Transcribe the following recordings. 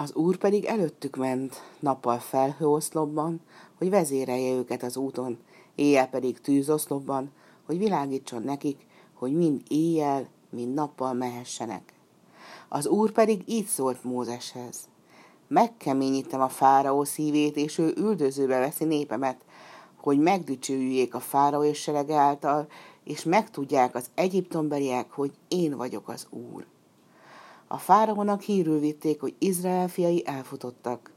Az úr pedig előttük ment, nappal felhőoszlopban, hogy vezérelje őket az úton, éjjel pedig tűzoszlopban, hogy világítson nekik, hogy mind éjjel, mind nappal mehessenek. Az úr pedig így szólt Mózeshez. Megkeményítem a fáraó szívét, és ő üldözőbe veszi népemet, hogy megdücsüljék a fáraó és serege által, és megtudják az egyiptombeliek, hogy én vagyok az úr. A fáraónak hírül vitték, hogy Izrael fiai elfutottak.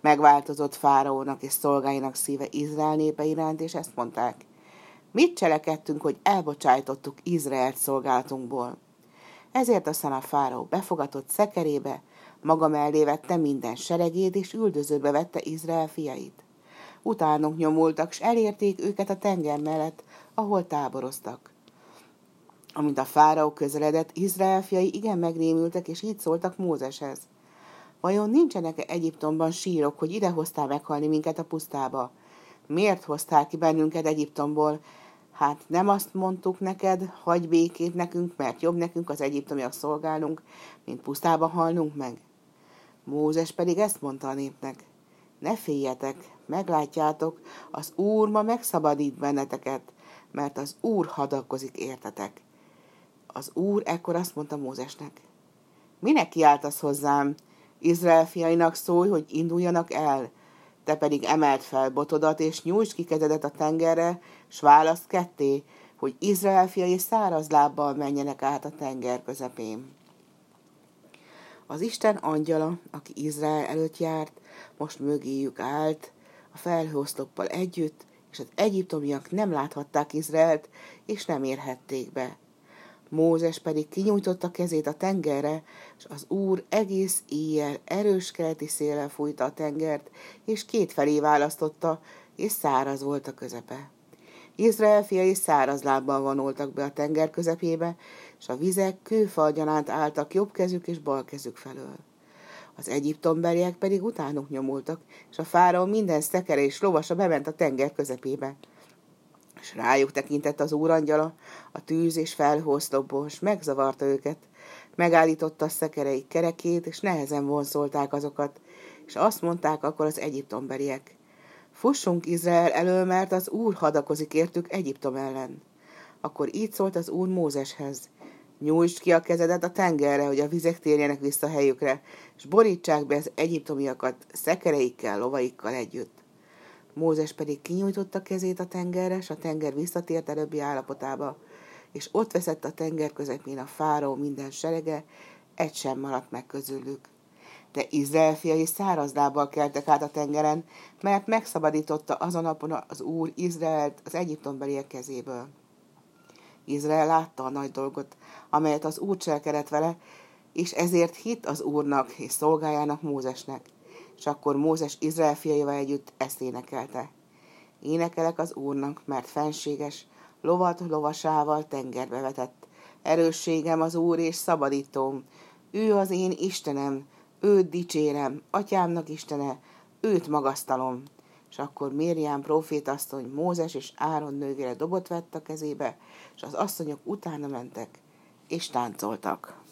Megváltozott fáraónak és szolgáinak szíve Izrael népe iránt, és ezt mondták. Mit cselekedtünk, hogy elbocsájtottuk Izraelt szolgálatunkból? Ezért aztán a fáraó befogatott szekerébe, maga mellé vette minden seregét, és üldözőbe vette Izrael fiait. Utánok nyomultak, s elérték őket a tenger mellett, ahol táboroztak. Amint a fáraó közeledett, Izrael fiai igen megrémültek, és így szóltak Mózeshez. Vajon nincsenek-e Egyiptomban sírok, hogy ide hoztál meghalni minket a pusztába? Miért hoztál ki bennünket Egyiptomból? Hát nem azt mondtuk neked, hagy békét nekünk, mert jobb nekünk az egyiptomiak szolgálnunk, mint pusztába halnunk meg. Mózes pedig ezt mondta a népnek. Ne féljetek, meglátjátok, az Úr ma megszabadít benneteket, mert az Úr hadakozik értetek. Az Úr ekkor azt mondta Mózesnek, minek kiáltasz hozzám, Izrael fiainak szólj, hogy induljanak el, te pedig emelt fel botodat, és nyújtsd ki kezedet a tengerre, s választ ketté, hogy Izrael fiai száraz lábbal menjenek át a tenger közepén. Az Isten angyala, aki Izrael előtt járt, most mögéjük állt, a felhőoszloppal együtt, és az egyiptomiak nem láthatták Izraelt, és nem érhették be. Mózes pedig kinyújtotta kezét a tengerre, és az Úr egész éjjel erős keleti széllel fújta a tengert, és kétfelé választotta, és száraz volt a közepe. Izrael fiai száraz lábbal vonultak be a tenger közepébe, és a vizek kőfalgyanánt álltak jobb kezük és bal kezük felől. Az egyiptombeliek pedig utánuk nyomultak, és a fáraó minden szekere és lovasa bement a tenger közepébe és rájuk tekintett az úrangyala, a tűz és felhőoszlopból, és megzavarta őket. Megállította a szekereik kerekét, és nehezen vonszolták azokat, és azt mondták akkor az egyiptombeliek. Fussunk Izrael elől, mert az Úr hadakozik értük Egyiptom ellen. Akkor így szólt az Úr Mózeshez. Nyújtsd ki a kezedet a tengerre, hogy a vizek térjenek vissza helyükre, és borítsák be az egyiptomiakat szekereikkel, lovaikkal együtt. Mózes pedig kinyújtotta kezét a tengerre, és a tenger visszatért előbbi állapotába, és ott veszett a tenger közepén a fáró minden serege, egy sem maradt meg közülük. De Izrael fiai száraz lábbal keltek át a tengeren, mert megszabadította azon napon az Úr Izraelt az egyiptombeliek kezéből. Izrael látta a nagy dolgot, amelyet az Úr cselkedett vele, és ezért hit az Úrnak és szolgájának Mózesnek és akkor Mózes Izrael fiaival együtt ezt énekelte. Énekelek az Úrnak, mert fenséges, lovat lovasával tengerbe vetett. Erősségem az Úr és szabadítóm. Ő az én Istenem, őt dicsérem, atyámnak Istene, őt magasztalom. És akkor Mérián profétasszony Mózes és Áron nővére dobot vett a kezébe, és az asszonyok utána mentek, és táncoltak.